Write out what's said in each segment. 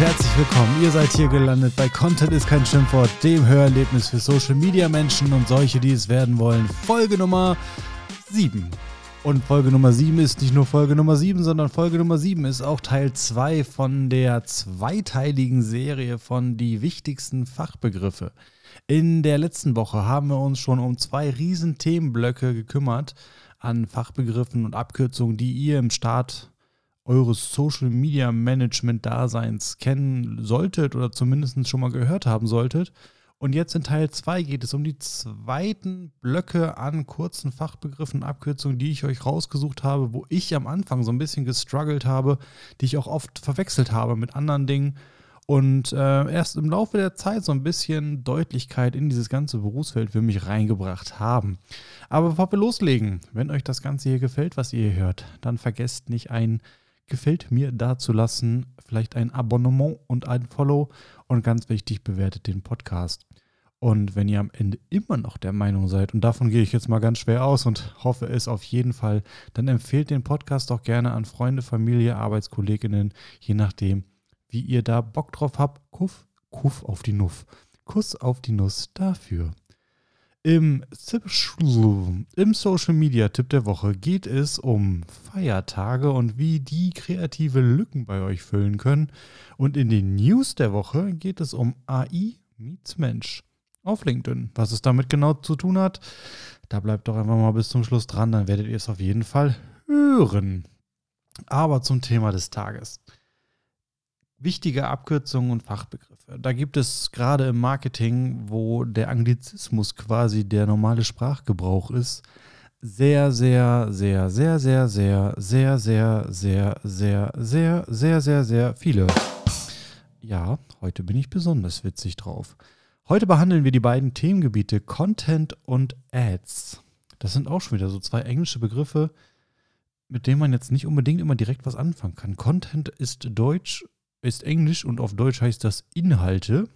herzlich willkommen. Ihr seid hier gelandet bei Content ist kein Schimpfwort, dem Hörerlebnis für Social Media Menschen und solche, die es werden wollen. Folge Nummer 7. Und Folge Nummer 7 ist nicht nur Folge Nummer 7, sondern Folge Nummer 7 ist auch Teil 2 von der zweiteiligen Serie von die wichtigsten Fachbegriffe. In der letzten Woche haben wir uns schon um zwei riesen Themenblöcke gekümmert an Fachbegriffen und Abkürzungen, die ihr im Start eures Social Media Management Daseins kennen solltet oder zumindest schon mal gehört haben solltet. Und jetzt in Teil 2 geht es um die zweiten Blöcke an kurzen Fachbegriffen Abkürzungen, die ich euch rausgesucht habe, wo ich am Anfang so ein bisschen gestruggelt habe, die ich auch oft verwechselt habe mit anderen Dingen und äh, erst im Laufe der Zeit so ein bisschen Deutlichkeit in dieses ganze Berufsfeld für mich reingebracht haben. Aber bevor wir loslegen, wenn euch das Ganze hier gefällt, was ihr hier hört, dann vergesst nicht ein gefällt mir dazulassen, vielleicht ein Abonnement und ein Follow und ganz wichtig, bewertet den Podcast. Und wenn ihr am Ende immer noch der Meinung seid, und davon gehe ich jetzt mal ganz schwer aus und hoffe es auf jeden Fall, dann empfehlt den Podcast auch gerne an Freunde, Familie, Arbeitskolleginnen, je nachdem, wie ihr da Bock drauf habt. Kuff, Kuff auf die Nuff. Kuss auf die Nuss dafür. Im, Im Social Media Tipp der Woche geht es um Feiertage und wie die kreative Lücken bei euch füllen können. Und in den News der Woche geht es um AI meets Mensch auf LinkedIn. Was es damit genau zu tun hat, da bleibt doch einfach mal bis zum Schluss dran, dann werdet ihr es auf jeden Fall hören. Aber zum Thema des Tages wichtige Abkürzungen und Fachbegriffe. Da gibt es gerade im Marketing, wo der Anglizismus quasi der normale Sprachgebrauch ist, sehr, sehr, sehr, sehr, sehr, sehr, sehr, sehr, sehr, sehr, sehr, sehr, sehr, sehr viele. Ja, heute bin ich besonders witzig drauf. Heute behandeln wir die beiden Themengebiete Content und Ads. Das sind auch schon wieder so zwei englische Begriffe, mit denen man jetzt nicht unbedingt immer direkt was anfangen kann. Content ist Deutsch ist Englisch und auf Deutsch heißt das Inhalte.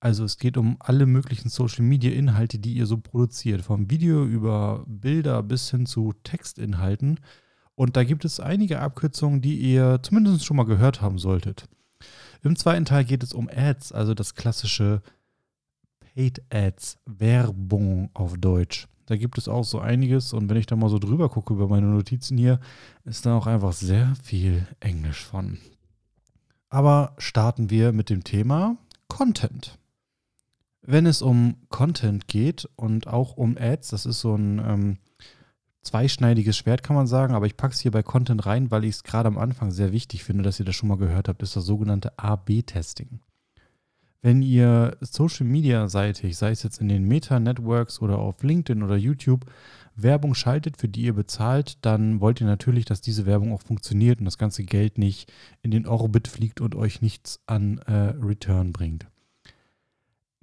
Also es geht um alle möglichen Social-Media-Inhalte, die ihr so produziert, vom Video über Bilder bis hin zu Textinhalten. Und da gibt es einige Abkürzungen, die ihr zumindest schon mal gehört haben solltet. Im zweiten Teil geht es um Ads, also das klassische Paid Ads, Werbung auf Deutsch. Da gibt es auch so einiges und wenn ich da mal so drüber gucke über meine Notizen hier, ist da auch einfach sehr viel Englisch von. Aber starten wir mit dem Thema Content. Wenn es um Content geht und auch um Ads, das ist so ein ähm, zweischneidiges Schwert, kann man sagen, aber ich packe es hier bei Content rein, weil ich es gerade am Anfang sehr wichtig finde, dass ihr das schon mal gehört habt, ist das sogenannte A-B-Testing. Wenn ihr Social Media seitig, sei es jetzt in den Meta-Networks oder auf LinkedIn oder YouTube, Werbung schaltet, für die ihr bezahlt, dann wollt ihr natürlich, dass diese Werbung auch funktioniert und das ganze Geld nicht in den Orbit fliegt und euch nichts an äh, Return bringt.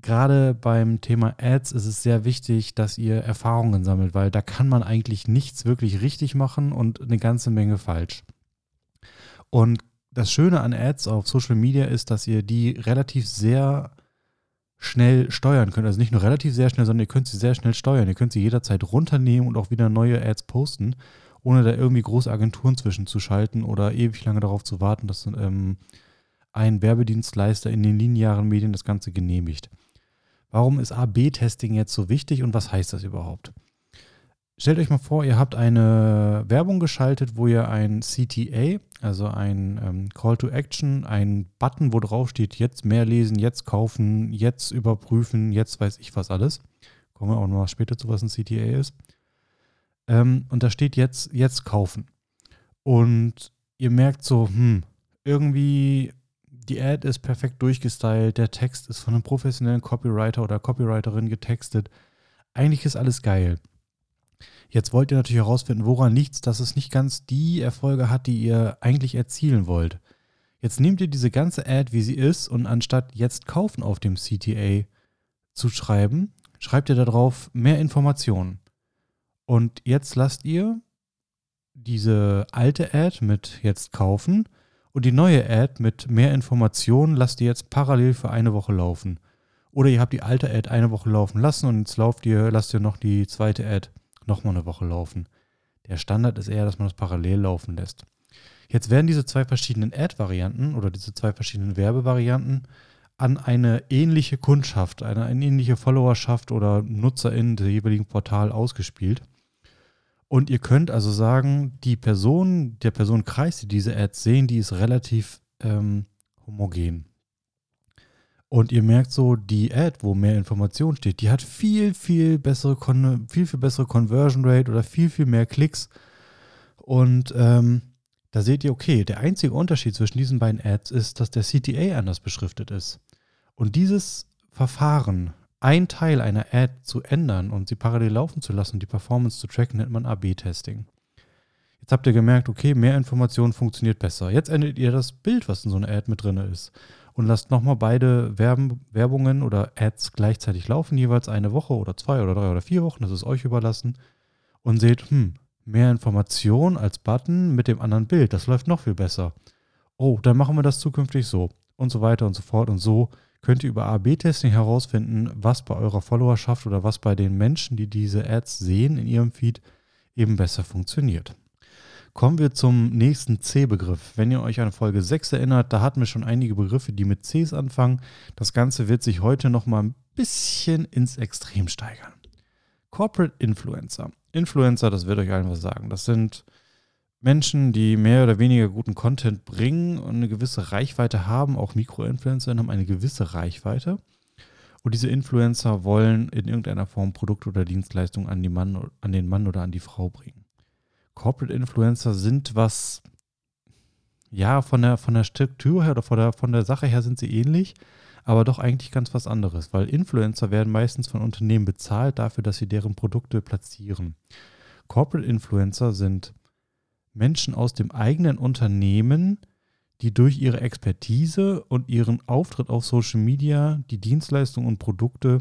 Gerade beim Thema Ads ist es sehr wichtig, dass ihr Erfahrungen sammelt, weil da kann man eigentlich nichts wirklich richtig machen und eine ganze Menge falsch. Und das Schöne an Ads auf Social Media ist, dass ihr die relativ sehr schnell steuern könnt. Also nicht nur relativ sehr schnell, sondern ihr könnt sie sehr schnell steuern. Ihr könnt sie jederzeit runternehmen und auch wieder neue Ads posten, ohne da irgendwie große Agenturen zwischenzuschalten oder ewig lange darauf zu warten, dass ähm, ein Werbedienstleister in den linearen Medien das Ganze genehmigt. Warum ist AB-Testing jetzt so wichtig und was heißt das überhaupt? Stellt euch mal vor, ihr habt eine Werbung geschaltet, wo ihr ein CTA, also ein ähm, Call to Action, ein Button, wo drauf steht, jetzt mehr lesen, jetzt kaufen, jetzt überprüfen, jetzt weiß ich was alles. Kommen wir auch noch später zu, was ein CTA ist. Ähm, und da steht jetzt, jetzt kaufen. Und ihr merkt so, hm, irgendwie die Ad ist perfekt durchgestylt, der Text ist von einem professionellen Copywriter oder Copywriterin getextet. Eigentlich ist alles geil. Jetzt wollt ihr natürlich herausfinden, woran liegt es, dass es nicht ganz die Erfolge hat, die ihr eigentlich erzielen wollt. Jetzt nehmt ihr diese ganze Ad, wie sie ist, und anstatt jetzt kaufen auf dem CTA zu schreiben, schreibt ihr darauf mehr Informationen. Und jetzt lasst ihr diese alte Ad mit jetzt kaufen und die neue Ad mit mehr Informationen lasst ihr jetzt parallel für eine Woche laufen. Oder ihr habt die alte Ad eine Woche laufen lassen und jetzt lauft ihr, lasst ihr noch die zweite Ad nochmal eine Woche laufen. Der Standard ist eher, dass man das parallel laufen lässt. Jetzt werden diese zwei verschiedenen Ad-Varianten oder diese zwei verschiedenen Werbevarianten an eine ähnliche Kundschaft, eine, eine ähnliche Followerschaft oder NutzerInnen der jeweiligen Portal ausgespielt. Und ihr könnt also sagen, die Person, der Personenkreis, die diese Ads sehen, die ist relativ ähm, homogen. Und ihr merkt so, die Ad, wo mehr Information steht, die hat viel, viel bessere, viel, viel bessere Conversion Rate oder viel, viel mehr Klicks. Und ähm, da seht ihr, okay, der einzige Unterschied zwischen diesen beiden Ads ist, dass der CTA anders beschriftet ist. Und dieses Verfahren, ein Teil einer Ad zu ändern und sie parallel laufen zu lassen, die Performance zu tracken, nennt man AB-Testing. Jetzt habt ihr gemerkt, okay, mehr Information funktioniert besser. Jetzt ändert ihr das Bild, was in so einer Ad mit drin ist. Und lasst nochmal beide Werben, Werbungen oder Ads gleichzeitig laufen, jeweils eine Woche oder zwei oder drei oder vier Wochen, das ist euch überlassen. Und seht, hm, mehr Information als Button mit dem anderen Bild. Das läuft noch viel besser. Oh, dann machen wir das zukünftig so. Und so weiter und so fort. Und so könnt ihr über A-B-Testing herausfinden, was bei eurer Followerschaft oder was bei den Menschen, die diese Ads sehen in ihrem Feed, eben besser funktioniert. Kommen wir zum nächsten C-Begriff. Wenn ihr euch an Folge 6 erinnert, da hatten wir schon einige Begriffe, die mit Cs anfangen. Das Ganze wird sich heute nochmal ein bisschen ins Extrem steigern. Corporate Influencer. Influencer, das wird euch allen was sagen. Das sind Menschen, die mehr oder weniger guten Content bringen und eine gewisse Reichweite haben. Auch Mikroinfluencer haben eine gewisse Reichweite. Und diese Influencer wollen in irgendeiner Form Produkt oder Dienstleistung an, Mann, an den Mann oder an die Frau bringen. Corporate Influencer sind was, ja, von der, von der Struktur her oder von der, von der Sache her sind sie ähnlich, aber doch eigentlich ganz was anderes, weil Influencer werden meistens von Unternehmen bezahlt dafür, dass sie deren Produkte platzieren. Corporate Influencer sind Menschen aus dem eigenen Unternehmen, die durch ihre Expertise und ihren Auftritt auf Social Media die Dienstleistungen und Produkte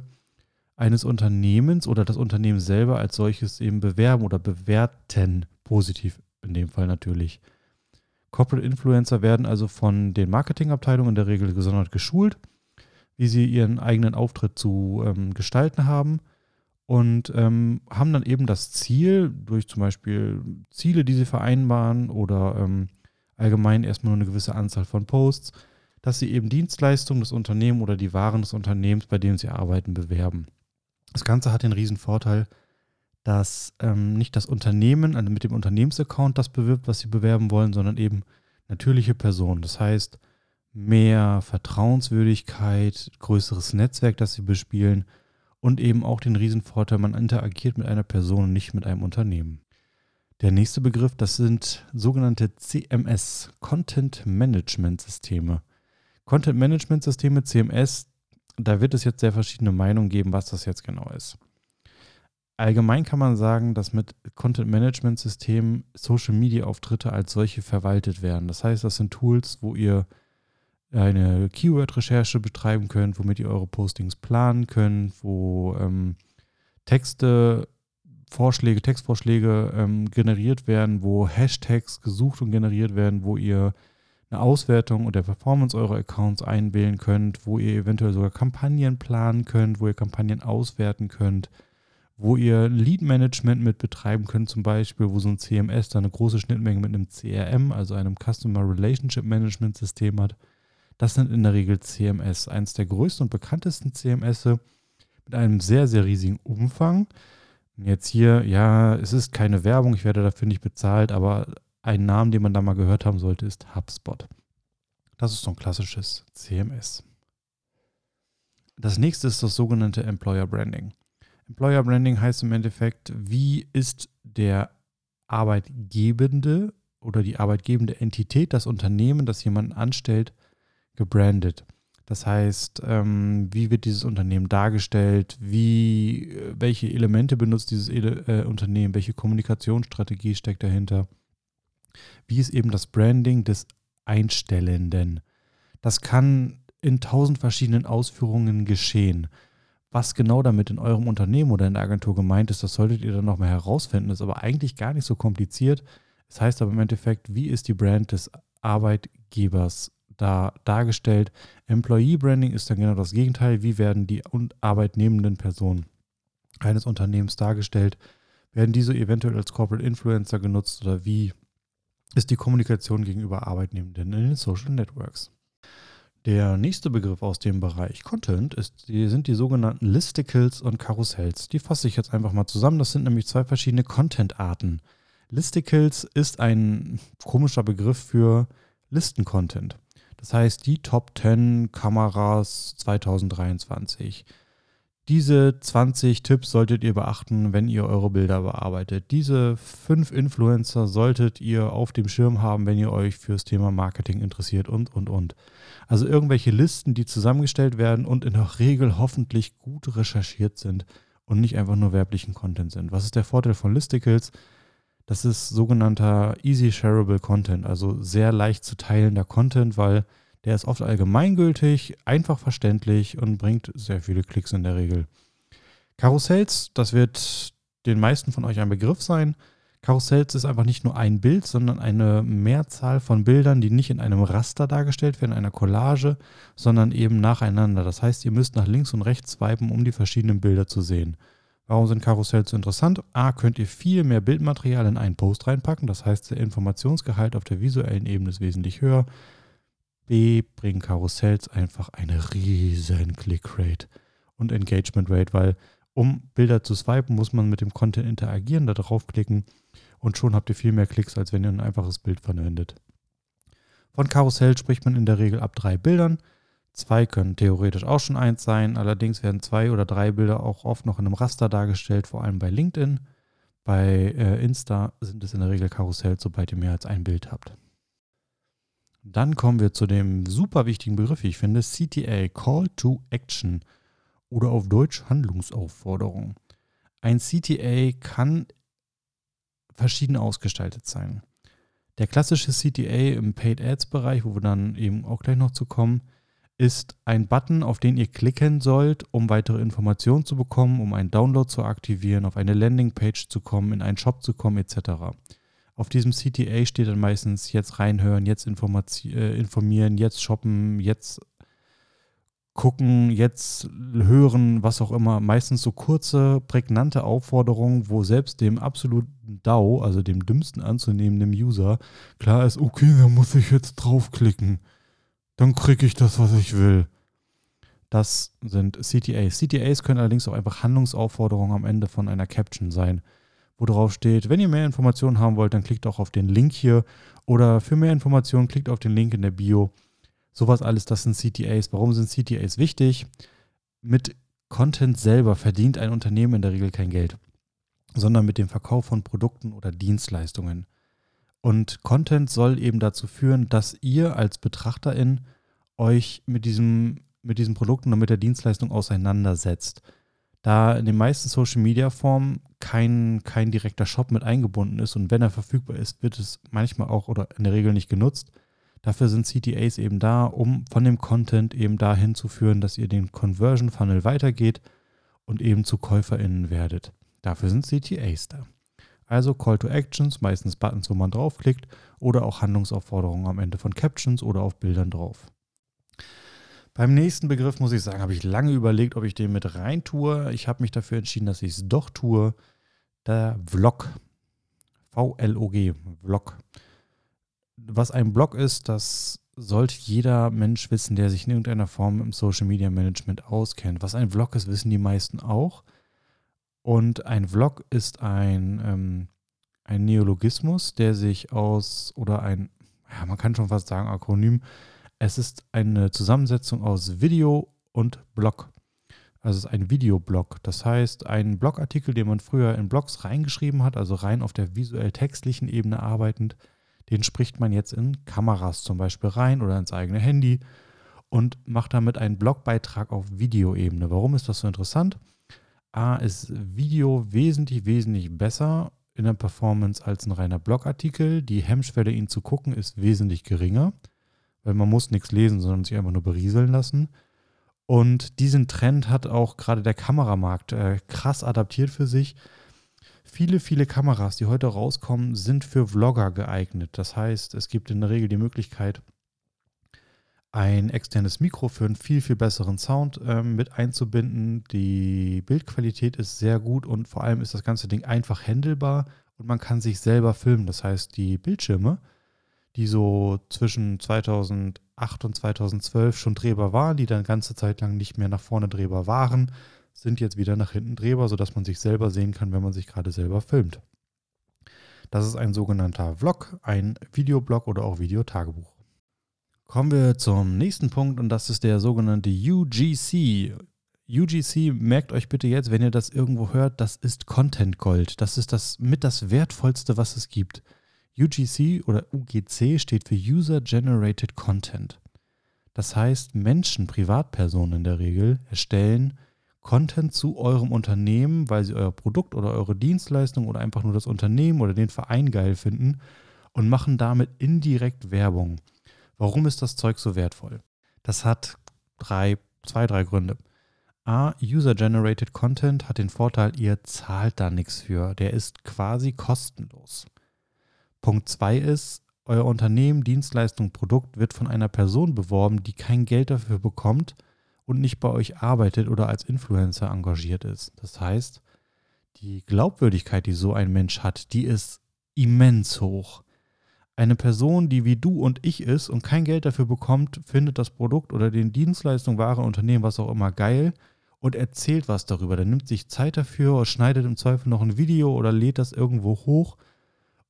eines Unternehmens oder das Unternehmen selber als solches eben bewerben oder bewerten, positiv in dem Fall natürlich. Corporate Influencer werden also von den Marketingabteilungen in der Regel gesondert geschult wie sie ihren eigenen Auftritt zu ähm, gestalten haben und ähm, haben dann eben das Ziel, durch zum Beispiel Ziele, die sie vereinbaren oder ähm, allgemein erstmal nur eine gewisse Anzahl von Posts, dass sie eben Dienstleistungen des Unternehmens oder die Waren des Unternehmens, bei dem sie arbeiten, bewerben. Das Ganze hat den riesen Vorteil, dass ähm, nicht das Unternehmen also mit dem Unternehmensaccount das bewirbt, was sie bewerben wollen, sondern eben natürliche Personen. Das heißt, mehr Vertrauenswürdigkeit, größeres Netzwerk, das sie bespielen und eben auch den Riesenvorteil, man interagiert mit einer Person und nicht mit einem Unternehmen. Der nächste Begriff, das sind sogenannte CMS, Content Management Systeme. Content Management Systeme, CMS, da wird es jetzt sehr verschiedene Meinungen geben, was das jetzt genau ist. Allgemein kann man sagen, dass mit Content Management Systemen Social Media Auftritte als solche verwaltet werden. Das heißt, das sind Tools, wo ihr eine Keyword-Recherche betreiben könnt, womit ihr eure Postings planen könnt, wo ähm, Texte, Vorschläge, Textvorschläge ähm, generiert werden, wo Hashtags gesucht und generiert werden, wo ihr eine Auswertung und der Performance eurer Accounts einwählen könnt, wo ihr eventuell sogar Kampagnen planen könnt, wo ihr Kampagnen auswerten könnt, wo ihr Lead-Management mit betreiben könnt, zum Beispiel, wo so ein CMS da eine große Schnittmenge mit einem CRM, also einem Customer Relationship Management System hat das sind in der Regel CMS, eines der größten und bekanntesten CMS mit einem sehr, sehr riesigen Umfang. Jetzt hier, ja, es ist keine Werbung, ich werde dafür nicht bezahlt, aber ein Name, den man da mal gehört haben sollte, ist HubSpot. Das ist so ein klassisches CMS. Das nächste ist das sogenannte Employer Branding. Employer Branding heißt im Endeffekt, wie ist der Arbeitgebende oder die arbeitgebende Entität, das Unternehmen, das jemanden anstellt, gebrandet. Das heißt, ähm, wie wird dieses Unternehmen dargestellt? Wie, äh, welche Elemente benutzt dieses äh, Unternehmen? Welche Kommunikationsstrategie steckt dahinter? Wie ist eben das Branding des Einstellenden? Das kann in tausend verschiedenen Ausführungen geschehen. Was genau damit in eurem Unternehmen oder in der Agentur gemeint ist, das solltet ihr dann nochmal herausfinden. Ist aber eigentlich gar nicht so kompliziert. Es heißt aber im Endeffekt, wie ist die Brand des Arbeitgebers da dargestellt. Employee Branding ist dann genau das Gegenteil. Wie werden die arbeitnehmenden Personen eines Unternehmens dargestellt? Werden diese eventuell als Corporate Influencer genutzt oder wie ist die Kommunikation gegenüber Arbeitnehmenden in den Social Networks. Der nächste Begriff aus dem Bereich Content ist, sind die sogenannten Listicles und Karussells. Die fasse ich jetzt einfach mal zusammen. Das sind nämlich zwei verschiedene Content-Arten. Listicles ist ein komischer Begriff für Listen-Content. Das heißt, die Top 10 Kameras 2023. Diese 20 Tipps solltet ihr beachten, wenn ihr eure Bilder bearbeitet. Diese fünf Influencer solltet ihr auf dem Schirm haben, wenn ihr euch fürs Thema Marketing interessiert und, und, und. Also irgendwelche Listen, die zusammengestellt werden und in der Regel hoffentlich gut recherchiert sind und nicht einfach nur werblichen Content sind. Was ist der Vorteil von Listicles? Das ist sogenannter Easy Shareable Content, also sehr leicht zu teilender Content, weil der ist oft allgemeingültig, einfach verständlich und bringt sehr viele Klicks in der Regel. Karussells, das wird den meisten von euch ein Begriff sein. Karussells ist einfach nicht nur ein Bild, sondern eine Mehrzahl von Bildern, die nicht in einem Raster dargestellt werden, in einer Collage, sondern eben nacheinander. Das heißt, ihr müsst nach links und rechts swipen, um die verschiedenen Bilder zu sehen. Warum sind Karussells so interessant? A, könnt ihr viel mehr Bildmaterial in einen Post reinpacken, das heißt, der Informationsgehalt auf der visuellen Ebene ist wesentlich höher. B bringen Karussells einfach eine riesen Clickrate und Engagement Rate, weil um Bilder zu swipen, muss man mit dem Content interagieren, da draufklicken und schon habt ihr viel mehr Klicks, als wenn ihr ein einfaches Bild verwendet. Von Karussell spricht man in der Regel ab drei Bildern. Zwei können theoretisch auch schon eins sein, allerdings werden zwei oder drei Bilder auch oft noch in einem Raster dargestellt, vor allem bei LinkedIn. Bei äh, Insta sind es in der Regel Karussells, sobald ihr mehr als ein Bild habt. Dann kommen wir zu dem super wichtigen Begriff, ich finde, CTA, Call to Action oder auf Deutsch Handlungsaufforderung. Ein CTA kann verschieden ausgestaltet sein. Der klassische CTA im Paid Ads Bereich, wo wir dann eben auch gleich noch zu kommen, ist ein Button, auf den ihr klicken sollt, um weitere Informationen zu bekommen, um einen Download zu aktivieren, auf eine Landingpage zu kommen, in einen Shop zu kommen, etc. Auf diesem CTA steht dann meistens jetzt reinhören, jetzt äh, informieren, jetzt shoppen, jetzt gucken, jetzt hören, was auch immer. Meistens so kurze, prägnante Aufforderungen, wo selbst dem absoluten DAO, also dem dümmsten anzunehmenden User, klar ist, okay, da muss ich jetzt draufklicken. Dann kriege ich das, was ich will. Das sind CTAs. CTAs können allerdings auch einfach Handlungsaufforderungen am Ende von einer Caption sein wo drauf steht, wenn ihr mehr Informationen haben wollt, dann klickt auch auf den Link hier oder für mehr Informationen klickt auf den Link in der Bio. Sowas alles, das sind CTAs. Warum sind CTAs wichtig? Mit Content selber verdient ein Unternehmen in der Regel kein Geld, sondern mit dem Verkauf von Produkten oder Dienstleistungen. Und Content soll eben dazu führen, dass ihr als Betrachterin euch mit diesem, mit diesen Produkten und mit der Dienstleistung auseinandersetzt da in den meisten Social Media Formen kein, kein direkter Shop mit eingebunden ist und wenn er verfügbar ist, wird es manchmal auch oder in der Regel nicht genutzt. Dafür sind CTAs eben da, um von dem Content eben dahin zu führen, dass ihr den Conversion Funnel weitergeht und eben zu KäuferInnen werdet. Dafür sind CTAs da. Also Call to Actions, meistens Buttons, wo man draufklickt oder auch Handlungsaufforderungen am Ende von Captions oder auf Bildern drauf. Beim nächsten Begriff muss ich sagen, habe ich lange überlegt, ob ich den mit rein tue. Ich habe mich dafür entschieden, dass ich es doch tue. Der Vlog. V-L-O-G. Vlog. Was ein Blog ist, das sollte jeder Mensch wissen, der sich in irgendeiner Form im Social Media Management auskennt. Was ein Vlog ist, wissen die meisten auch. Und ein Vlog ist ein, ähm, ein Neologismus, der sich aus, oder ein, ja, man kann schon fast sagen, Akronym, es ist eine Zusammensetzung aus Video und Blog. Also es ist ein Videoblog. Das heißt, ein Blogartikel, den man früher in Blogs reingeschrieben hat, also rein auf der visuell-textlichen Ebene arbeitend, den spricht man jetzt in Kameras zum Beispiel rein oder ins eigene Handy und macht damit einen Blogbeitrag auf Videoebene. Warum ist das so interessant? A ist Video wesentlich, wesentlich besser in der Performance als ein reiner Blogartikel. Die Hemmschwelle, ihn zu gucken, ist wesentlich geringer weil man muss nichts lesen, sondern sich einfach nur berieseln lassen. Und diesen Trend hat auch gerade der Kameramarkt äh, krass adaptiert für sich. Viele, viele Kameras, die heute rauskommen, sind für Vlogger geeignet. Das heißt, es gibt in der Regel die Möglichkeit, ein externes Mikro für einen viel, viel besseren Sound ähm, mit einzubinden. Die Bildqualität ist sehr gut und vor allem ist das ganze Ding einfach handelbar und man kann sich selber filmen. Das heißt, die Bildschirme die so zwischen 2008 und 2012 schon drehbar waren, die dann ganze Zeit lang nicht mehr nach vorne drehbar waren, sind jetzt wieder nach hinten drehbar, sodass man sich selber sehen kann, wenn man sich gerade selber filmt. Das ist ein sogenannter Vlog, ein Videoblog oder auch Videotagebuch. Kommen wir zum nächsten Punkt und das ist der sogenannte UGC. UGC, merkt euch bitte jetzt, wenn ihr das irgendwo hört, das ist Content Gold. Das ist das mit das wertvollste, was es gibt. UGC oder UGC steht für User Generated Content. Das heißt, Menschen, Privatpersonen in der Regel, erstellen Content zu eurem Unternehmen, weil sie euer Produkt oder eure Dienstleistung oder einfach nur das Unternehmen oder den Verein geil finden und machen damit indirekt Werbung. Warum ist das Zeug so wertvoll? Das hat drei, zwei, drei Gründe. A, User-Generated Content hat den Vorteil, ihr zahlt da nichts für. Der ist quasi kostenlos. Punkt zwei ist, euer Unternehmen, Dienstleistung, Produkt wird von einer Person beworben, die kein Geld dafür bekommt und nicht bei euch arbeitet oder als Influencer engagiert ist. Das heißt, die Glaubwürdigkeit, die so ein Mensch hat, die ist immens hoch. Eine Person, die wie du und ich ist und kein Geld dafür bekommt, findet das Produkt oder den Dienstleistung, Ware, Unternehmen, was auch immer geil und erzählt was darüber. Der nimmt sich Zeit dafür schneidet im Zweifel noch ein Video oder lädt das irgendwo hoch.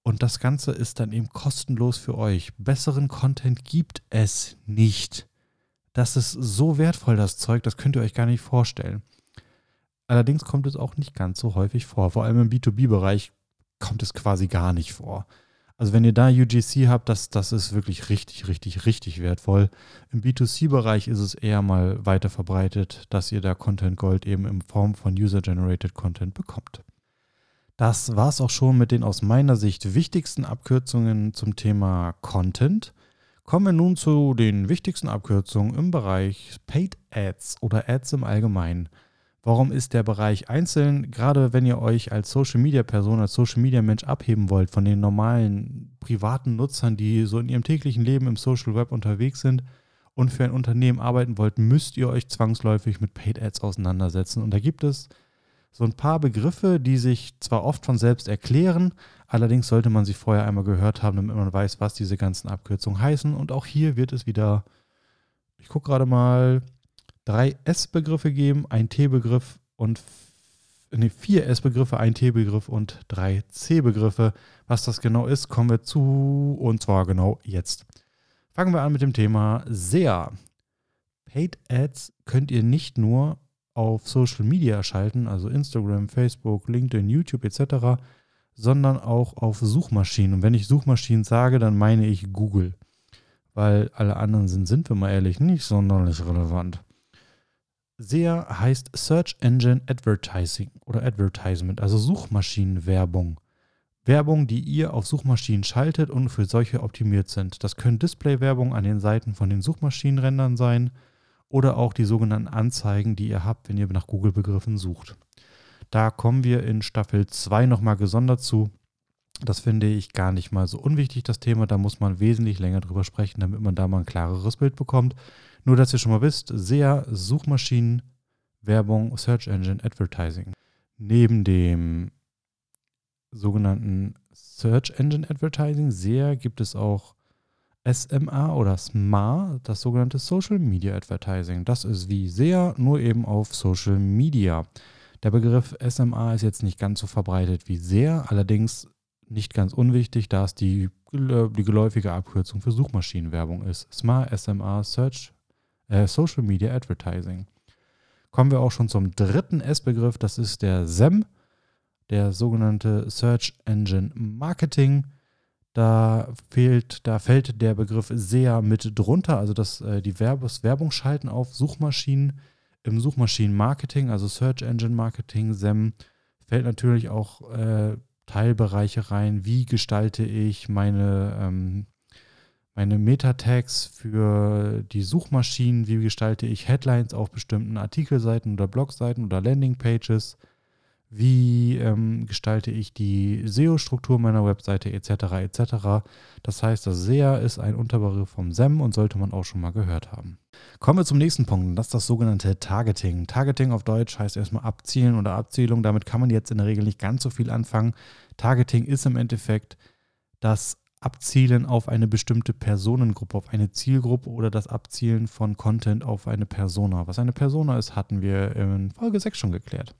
Und das Ganze ist dann eben kostenlos für euch. Besseren Content gibt es nicht. Das ist so wertvoll, das Zeug, das könnt ihr euch gar nicht vorstellen. Allerdings kommt es auch nicht ganz so häufig vor. Vor allem im B2B-Bereich kommt es quasi gar nicht vor. Also wenn ihr da UGC habt, das, das ist wirklich richtig, richtig, richtig wertvoll. Im B2C-Bereich ist es eher mal weiter verbreitet, dass ihr da Content Gold eben in Form von User-Generated Content bekommt. Das war es auch schon mit den aus meiner Sicht wichtigsten Abkürzungen zum Thema Content. Kommen wir nun zu den wichtigsten Abkürzungen im Bereich Paid Ads oder Ads im Allgemeinen. Warum ist der Bereich einzeln, gerade wenn ihr euch als Social Media Person, als Social Media Mensch abheben wollt von den normalen privaten Nutzern, die so in ihrem täglichen Leben im Social Web unterwegs sind und für ein Unternehmen arbeiten wollt, müsst ihr euch zwangsläufig mit Paid Ads auseinandersetzen. Und da gibt es so ein paar Begriffe, die sich zwar oft von selbst erklären, allerdings sollte man sie vorher einmal gehört haben, damit man weiß, was diese ganzen Abkürzungen heißen. Und auch hier wird es wieder, ich gucke gerade mal, drei S-Begriffe geben, ein T-Begriff und nee, vier S-Begriffe, ein T-Begriff und drei C-Begriffe. Was das genau ist, kommen wir zu und zwar genau jetzt. Fangen wir an mit dem Thema SEA. Paid Ads könnt ihr nicht nur auf Social Media schalten, also Instagram, Facebook, LinkedIn, YouTube etc., sondern auch auf Suchmaschinen. Und wenn ich Suchmaschinen sage, dann meine ich Google, weil alle anderen sind, sind wir mal ehrlich, nicht sonderlich relevant. SEA heißt Search Engine Advertising oder Advertisement, also Suchmaschinenwerbung. Werbung, die ihr auf Suchmaschinen schaltet und für solche optimiert sind. Das können Display-Werbung an den Seiten von den Suchmaschinenrändern sein oder auch die sogenannten Anzeigen, die ihr habt, wenn ihr nach Google-Begriffen sucht. Da kommen wir in Staffel 2 nochmal gesondert zu. Das finde ich gar nicht mal so unwichtig, das Thema. Da muss man wesentlich länger drüber sprechen, damit man da mal ein klareres Bild bekommt. Nur, dass ihr schon mal wisst, SEA, Suchmaschinen, Werbung, Search Engine Advertising. Neben dem sogenannten Search Engine Advertising, SEA, gibt es auch SMA oder SMA, das sogenannte Social Media Advertising. Das ist wie SEA, nur eben auf Social Media. Der Begriff SMA ist jetzt nicht ganz so verbreitet wie SEA, allerdings nicht ganz unwichtig, da es die, die geläufige Abkürzung für Suchmaschinenwerbung ist. SMA, SMA, Search äh, Social Media Advertising. Kommen wir auch schon zum dritten S-Begriff, das ist der SEM, der sogenannte Search Engine Marketing. Da fehlt, da fällt der Begriff SEA mit drunter, also das, äh, die Werbes, Werbung schalten auf Suchmaschinen im Suchmaschinenmarketing, also Search Engine Marketing, SEM, fällt natürlich auch äh, Teilbereiche rein. Wie gestalte ich meine ähm, meine Meta-Tags für die Suchmaschinen, wie gestalte ich Headlines auf bestimmten Artikelseiten oder Blogseiten oder Landingpages, wie ähm, gestalte ich die SEO-Struktur meiner Webseite etc. etc. Das heißt, das SEA ist ein Unterbegriff vom SEM und sollte man auch schon mal gehört haben. Kommen wir zum nächsten Punkt, das ist das sogenannte Targeting. Targeting auf Deutsch heißt erstmal Abzielen oder Abzielung. Damit kann man jetzt in der Regel nicht ganz so viel anfangen. Targeting ist im Endeffekt das Abzielen auf eine bestimmte Personengruppe, auf eine Zielgruppe oder das Abzielen von Content auf eine Persona. Was eine Persona ist, hatten wir in Folge 6 schon geklärt.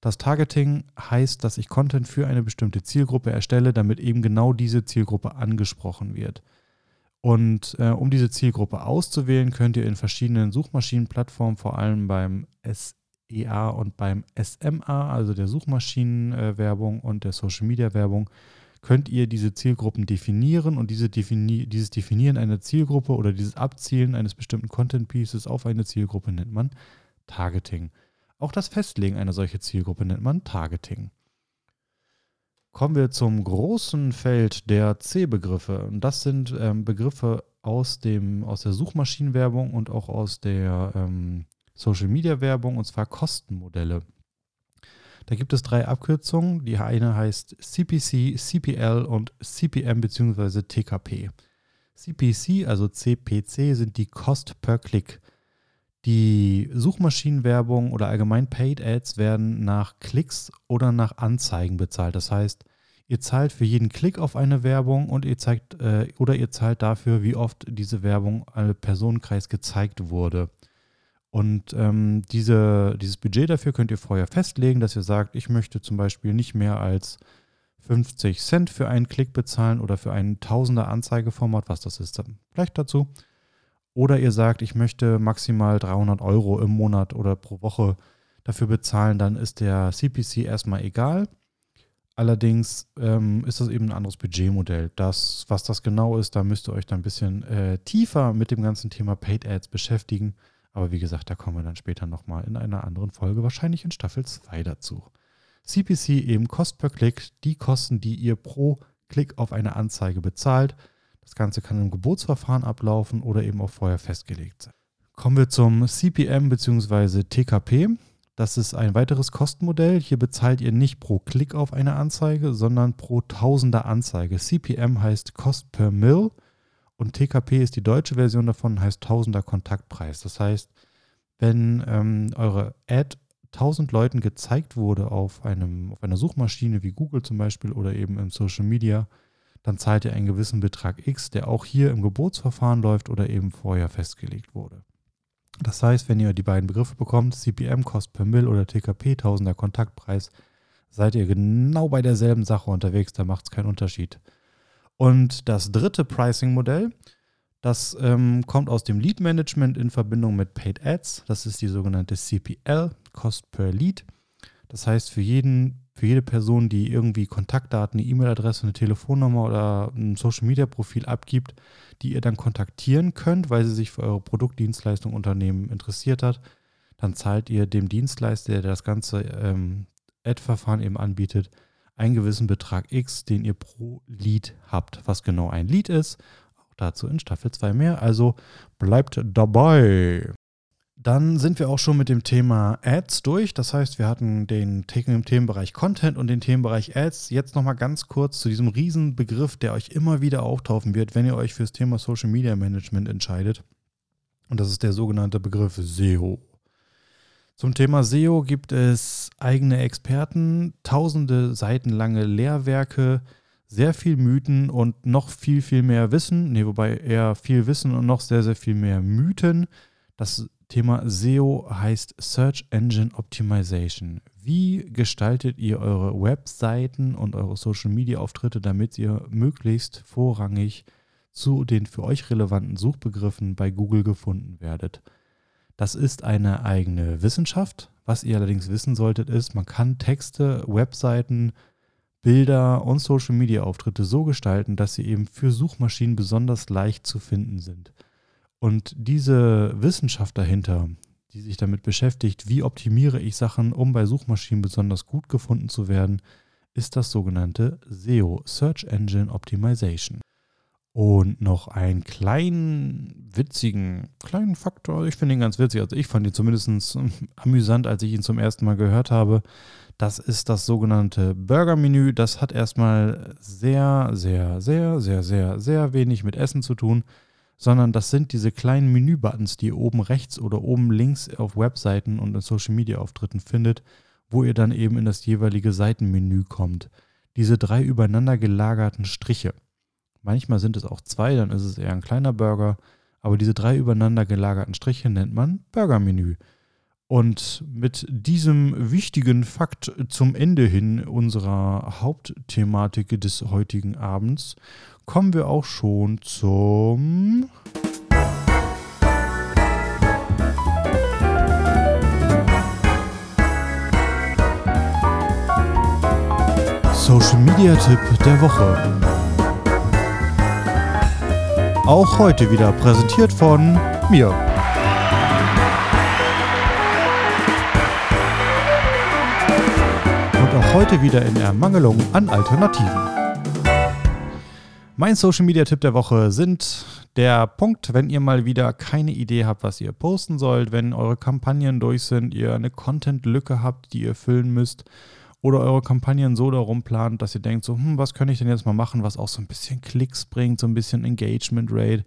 Das Targeting heißt, dass ich Content für eine bestimmte Zielgruppe erstelle, damit eben genau diese Zielgruppe angesprochen wird. Und äh, um diese Zielgruppe auszuwählen, könnt ihr in verschiedenen Suchmaschinenplattformen, vor allem beim SEA und beim SMA, also der Suchmaschinenwerbung und der Social Media Werbung, könnt ihr diese Zielgruppen definieren und diese defini dieses Definieren einer Zielgruppe oder dieses Abzielen eines bestimmten Content Pieces auf eine Zielgruppe nennt man Targeting. Auch das Festlegen einer solchen Zielgruppe nennt man Targeting. Kommen wir zum großen Feld der C-Begriffe. Und das sind ähm, Begriffe aus, dem, aus der Suchmaschinenwerbung und auch aus der ähm, Social-Media-Werbung, und zwar Kostenmodelle. Da gibt es drei Abkürzungen. Die eine heißt CPC, CPL und CPM bzw. TKP. CPC, also CPC, sind die Cost per Click. Die Suchmaschinenwerbung oder allgemein Paid Ads werden nach Klicks oder nach Anzeigen bezahlt. Das heißt, ihr zahlt für jeden Klick auf eine Werbung und ihr zeigt äh, oder ihr zahlt dafür, wie oft diese Werbung einem Personenkreis gezeigt wurde. Und ähm, diese, dieses Budget dafür könnt ihr vorher festlegen, dass ihr sagt, ich möchte zum Beispiel nicht mehr als 50 Cent für einen Klick bezahlen oder für ein Tausender Anzeigeformat, was das ist, dann vielleicht dazu. Oder ihr sagt, ich möchte maximal 300 Euro im Monat oder pro Woche dafür bezahlen, dann ist der CPC erstmal egal. Allerdings ähm, ist das eben ein anderes Budgetmodell. Das, was das genau ist, da müsst ihr euch dann ein bisschen äh, tiefer mit dem ganzen Thema Paid Ads beschäftigen. Aber wie gesagt, da kommen wir dann später nochmal in einer anderen Folge, wahrscheinlich in Staffel 2 dazu. CPC eben Kost per Klick, die Kosten, die ihr pro Klick auf eine Anzeige bezahlt. Das Ganze kann im Geburtsverfahren ablaufen oder eben auch vorher festgelegt sein. Kommen wir zum CPM bzw. TKP. Das ist ein weiteres Kostenmodell. Hier bezahlt ihr nicht pro Klick auf eine Anzeige, sondern pro Tausender Anzeige. CPM heißt Cost per Mill und TKP ist die deutsche Version davon, heißt Tausender Kontaktpreis. Das heißt, wenn ähm, eure Ad 1000 Leuten gezeigt wurde auf, einem, auf einer Suchmaschine wie Google zum Beispiel oder eben im Social Media, dann zahlt ihr einen gewissen Betrag X, der auch hier im Geburtsverfahren läuft oder eben vorher festgelegt wurde. Das heißt, wenn ihr die beiden Begriffe bekommt, CPM, Cost per Mill oder TKP, Tausender Kontaktpreis, seid ihr genau bei derselben Sache unterwegs, da macht es keinen Unterschied. Und das dritte Pricing-Modell, das ähm, kommt aus dem Lead Management in Verbindung mit Paid Ads. Das ist die sogenannte CPL, Cost per Lead. Das heißt, für jeden für jede Person, die irgendwie Kontaktdaten, eine E-Mail-Adresse, eine Telefonnummer oder ein Social-Media-Profil abgibt, die ihr dann kontaktieren könnt, weil sie sich für eure Produktdienstleistung Unternehmen interessiert hat, dann zahlt ihr dem Dienstleister, der das ganze ähm, Ad-Verfahren eben anbietet, einen gewissen Betrag X, den ihr pro Lead habt. Was genau ein Lead ist, auch dazu in Staffel 2 mehr. Also bleibt dabei. Dann sind wir auch schon mit dem Thema Ads durch. Das heißt, wir hatten den Themenbereich Content und den Themenbereich Ads. Jetzt nochmal ganz kurz zu diesem Riesenbegriff, der euch immer wieder auftauchen wird, wenn ihr euch für das Thema Social Media Management entscheidet. Und das ist der sogenannte Begriff SEO. Zum Thema SEO gibt es eigene Experten, tausende Seiten lange Lehrwerke, sehr viel Mythen und noch viel, viel mehr Wissen. Ne, wobei eher viel Wissen und noch sehr, sehr viel mehr Mythen. Das Thema SEO heißt Search Engine Optimization. Wie gestaltet ihr eure Webseiten und eure Social Media Auftritte, damit ihr möglichst vorrangig zu den für euch relevanten Suchbegriffen bei Google gefunden werdet? Das ist eine eigene Wissenschaft. Was ihr allerdings wissen solltet, ist, man kann Texte, Webseiten, Bilder und Social Media Auftritte so gestalten, dass sie eben für Suchmaschinen besonders leicht zu finden sind. Und diese Wissenschaft dahinter, die sich damit beschäftigt, wie optimiere ich Sachen, um bei Suchmaschinen besonders gut gefunden zu werden, ist das sogenannte SEO, Search Engine Optimization. Und noch einen kleinen, witzigen, kleinen Faktor, ich finde ihn ganz witzig, also ich fand ihn zumindest amüsant, als ich ihn zum ersten Mal gehört habe. Das ist das sogenannte Burger-Menü. Das hat erstmal sehr, sehr, sehr, sehr, sehr, sehr wenig mit Essen zu tun sondern das sind diese kleinen Menü-Buttons, die ihr oben rechts oder oben links auf Webseiten und in Social-Media-Auftritten findet, wo ihr dann eben in das jeweilige Seitenmenü kommt. Diese drei übereinander gelagerten Striche. Manchmal sind es auch zwei, dann ist es eher ein kleiner Burger. Aber diese drei übereinander gelagerten Striche nennt man Burgermenü. Und mit diesem wichtigen Fakt zum Ende hin unserer Hauptthematik des heutigen Abends kommen wir auch schon zum Social Media Tipp der Woche. Auch heute wieder präsentiert von mir. Heute wieder in Ermangelung an Alternativen. Mein Social Media Tipp der Woche sind der Punkt, wenn ihr mal wieder keine Idee habt, was ihr posten sollt, wenn eure Kampagnen durch sind, ihr eine Content-Lücke habt, die ihr füllen müsst oder eure Kampagnen so darum plant, dass ihr denkt, so, hm, was könnte ich denn jetzt mal machen, was auch so ein bisschen Klicks bringt, so ein bisschen Engagement Rate.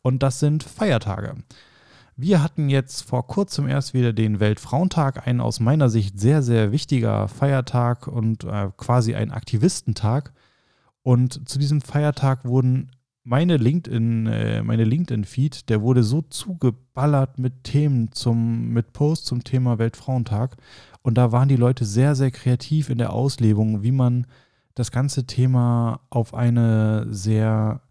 Und das sind Feiertage. Wir hatten jetzt vor kurzem erst wieder den Weltfrauentag, ein aus meiner Sicht sehr, sehr wichtiger Feiertag und äh, quasi ein Aktivistentag. Und zu diesem Feiertag wurden meine LinkedIn, äh, meine LinkedIn-Feed, der wurde so zugeballert mit Themen zum, mit Posts zum Thema Weltfrauentag. Und da waren die Leute sehr, sehr kreativ in der Auslebung, wie man das ganze Thema auf eine sehr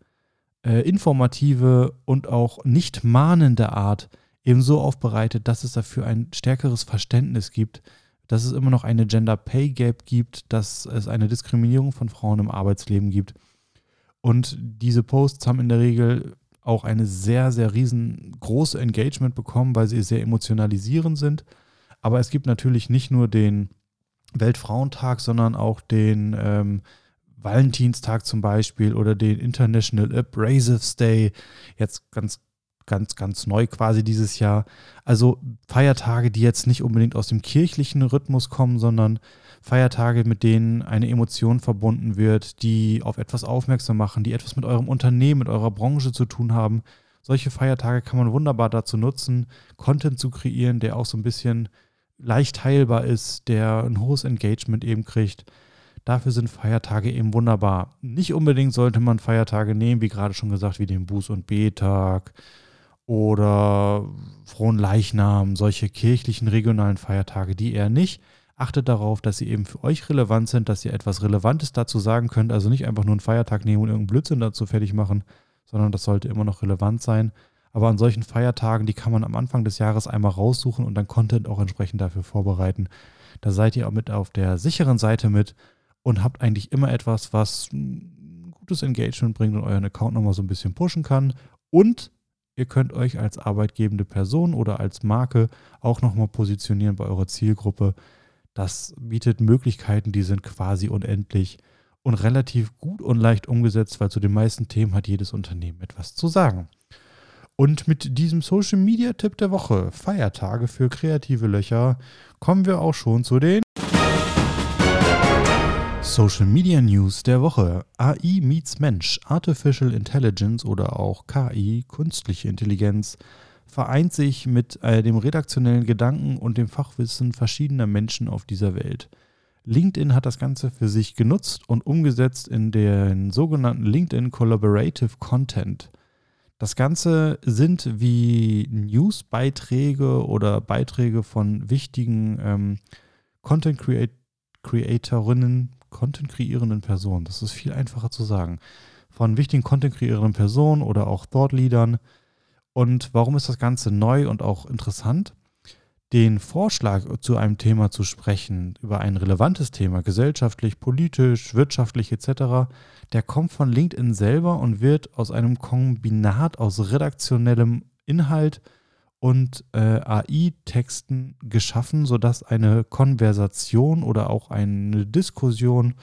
äh, informative und auch nicht mahnende Art eben so aufbereitet, dass es dafür ein stärkeres Verständnis gibt, dass es immer noch eine Gender Pay Gap gibt, dass es eine Diskriminierung von Frauen im Arbeitsleben gibt. Und diese Posts haben in der Regel auch eine sehr, sehr riesengroße Engagement bekommen, weil sie sehr emotionalisierend sind aber es gibt natürlich nicht nur den Weltfrauentag, sondern auch den ähm, Valentinstag zum Beispiel oder den International Abrasives Day. Jetzt ganz, ganz, ganz neu quasi dieses Jahr. Also Feiertage, die jetzt nicht unbedingt aus dem kirchlichen Rhythmus kommen, sondern Feiertage, mit denen eine Emotion verbunden wird, die auf etwas aufmerksam machen, die etwas mit eurem Unternehmen, mit eurer Branche zu tun haben. Solche Feiertage kann man wunderbar dazu nutzen, Content zu kreieren, der auch so ein bisschen leicht teilbar ist, der ein hohes Engagement eben kriegt. Dafür sind Feiertage eben wunderbar. Nicht unbedingt sollte man Feiertage nehmen, wie gerade schon gesagt, wie den Buß- und B-Tag oder Frohen Leichnam, solche kirchlichen regionalen Feiertage, die eher nicht. Achtet darauf, dass sie eben für euch relevant sind, dass ihr etwas Relevantes dazu sagen könnt. Also nicht einfach nur einen Feiertag nehmen und irgendeinen Blödsinn dazu fertig machen, sondern das sollte immer noch relevant sein. Aber an solchen Feiertagen, die kann man am Anfang des Jahres einmal raussuchen und dann Content auch entsprechend dafür vorbereiten. Da seid ihr auch mit auf der sicheren Seite mit und habt eigentlich immer etwas, was ein gutes Engagement bringt und euren Account nochmal so ein bisschen pushen kann. Und ihr könnt euch als arbeitgebende Person oder als Marke auch nochmal positionieren bei eurer Zielgruppe. Das bietet Möglichkeiten, die sind quasi unendlich und relativ gut und leicht umgesetzt, weil zu den meisten Themen hat jedes Unternehmen etwas zu sagen. Und mit diesem Social Media Tipp der Woche, Feiertage für kreative Löcher, kommen wir auch schon zu den Social Media News der Woche. AI meets Mensch, Artificial Intelligence oder auch KI, künstliche Intelligenz, vereint sich mit äh, dem redaktionellen Gedanken und dem Fachwissen verschiedener Menschen auf dieser Welt. LinkedIn hat das Ganze für sich genutzt und umgesetzt in den sogenannten LinkedIn Collaborative Content. Das Ganze sind wie Newsbeiträge oder Beiträge von wichtigen ähm, Content Creat Creatorinnen, Content kreierenden Personen. Das ist viel einfacher zu sagen. Von wichtigen Content kreierenden Personen oder auch Thought Leadern. Und warum ist das Ganze neu und auch interessant? den Vorschlag zu einem Thema zu sprechen, über ein relevantes Thema, gesellschaftlich, politisch, wirtschaftlich etc., der kommt von LinkedIn selber und wird aus einem Kombinat aus redaktionellem Inhalt und äh, AI-Texten geschaffen, sodass eine Konversation oder auch eine Diskussion,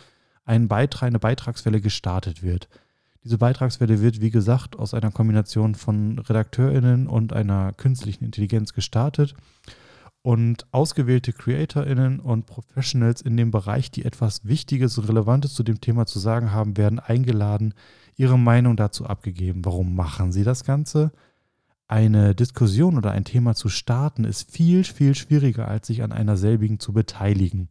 ein Beitrag, eine Beitragswelle gestartet wird. Diese Beitragswelle wird, wie gesagt, aus einer Kombination von RedakteurInnen und einer künstlichen Intelligenz gestartet und ausgewählte CreatorInnen und Professionals in dem Bereich, die etwas Wichtiges und Relevantes zu dem Thema zu sagen haben, werden eingeladen, ihre Meinung dazu abgegeben. Warum machen sie das Ganze? Eine Diskussion oder ein Thema zu starten ist viel, viel schwieriger, als sich an einer selbigen zu beteiligen.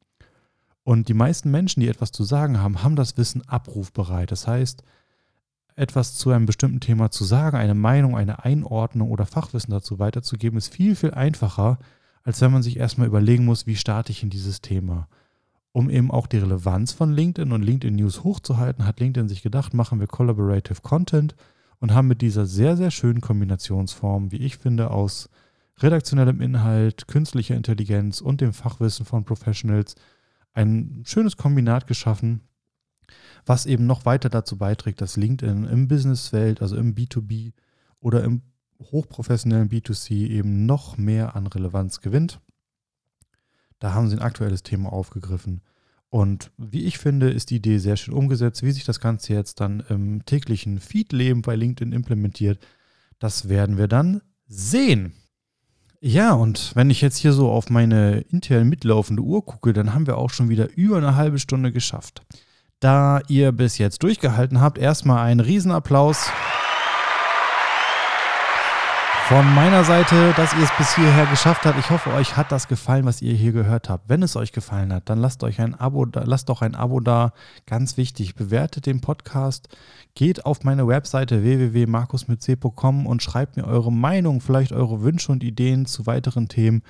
Und die meisten Menschen, die etwas zu sagen haben, haben das Wissen abrufbereit. Das heißt, etwas zu einem bestimmten Thema zu sagen, eine Meinung, eine Einordnung oder Fachwissen dazu weiterzugeben, ist viel, viel einfacher, als wenn man sich erstmal überlegen muss, wie starte ich in dieses Thema. Um eben auch die Relevanz von LinkedIn und LinkedIn News hochzuhalten, hat LinkedIn sich gedacht, machen wir Collaborative Content und haben mit dieser sehr, sehr schönen Kombinationsform, wie ich finde, aus redaktionellem Inhalt, künstlicher Intelligenz und dem Fachwissen von Professionals ein schönes Kombinat geschaffen, was eben noch weiter dazu beiträgt, dass LinkedIn im Businesswelt, also im B2B oder im hochprofessionellen B2C eben noch mehr an Relevanz gewinnt. Da haben sie ein aktuelles Thema aufgegriffen. Und wie ich finde, ist die Idee sehr schön umgesetzt. Wie sich das Ganze jetzt dann im täglichen Feed-Leben bei LinkedIn implementiert, das werden wir dann sehen. Ja, und wenn ich jetzt hier so auf meine intern mitlaufende Uhr gucke, dann haben wir auch schon wieder über eine halbe Stunde geschafft. Da ihr bis jetzt durchgehalten habt, erstmal einen Riesenapplaus von meiner Seite, dass ihr es bis hierher geschafft habt. Ich hoffe, euch hat das gefallen, was ihr hier gehört habt. Wenn es euch gefallen hat, dann lasst euch ein Abo da, lasst doch ein Abo da. Ganz wichtig, bewertet den Podcast, geht auf meine Webseite www.markusmitc.com und schreibt mir eure Meinung, vielleicht eure Wünsche und Ideen zu weiteren Themen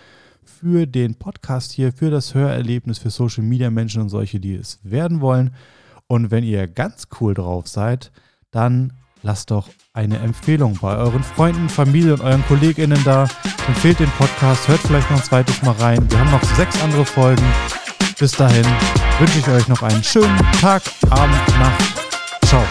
für den Podcast hier, für das Hörerlebnis für Social Media Menschen und solche, die es werden wollen. Und wenn ihr ganz cool drauf seid, dann lasst doch eine Empfehlung bei euren Freunden, Familie und euren KollegInnen da. Empfehlt den Podcast, hört vielleicht noch ein zweites Mal rein. Wir haben noch sechs andere Folgen. Bis dahin wünsche ich euch noch einen schönen Tag, Abend, Nacht. Ciao.